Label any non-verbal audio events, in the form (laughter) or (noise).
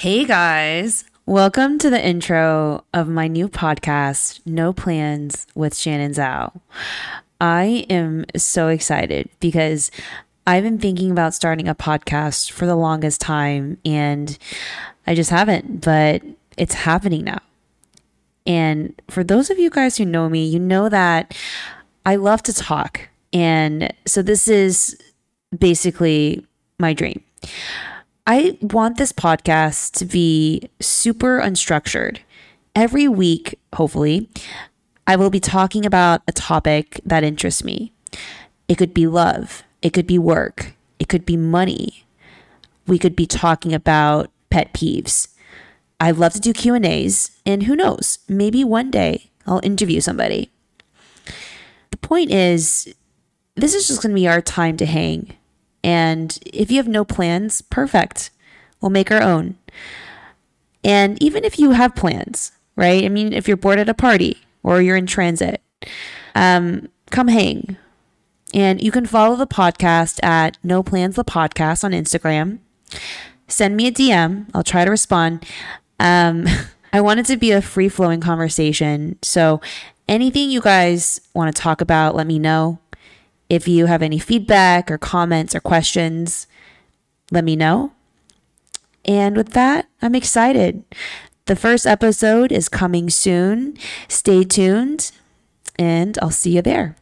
Hey guys, welcome to the intro of my new podcast, No Plans with Shannon Zhao. I am so excited because I've been thinking about starting a podcast for the longest time and I just haven't, but it's happening now. And for those of you guys who know me, you know that I love to talk. And so this is basically my dream. I want this podcast to be super unstructured. Every week, hopefully, I will be talking about a topic that interests me. It could be love, it could be work, it could be money. We could be talking about pet peeves. I love to do Q&As, and who knows, maybe one day I'll interview somebody. The point is, this is just going to be our time to hang and if you have no plans, perfect. We'll make our own. And even if you have plans, right? I mean, if you're bored at a party or you're in transit, um, come hang. And you can follow the podcast at No Plans the Podcast on Instagram. Send me a DM. I'll try to respond. Um, (laughs) I want it to be a free flowing conversation. So anything you guys want to talk about, let me know. If you have any feedback or comments or questions, let me know. And with that, I'm excited. The first episode is coming soon. Stay tuned, and I'll see you there.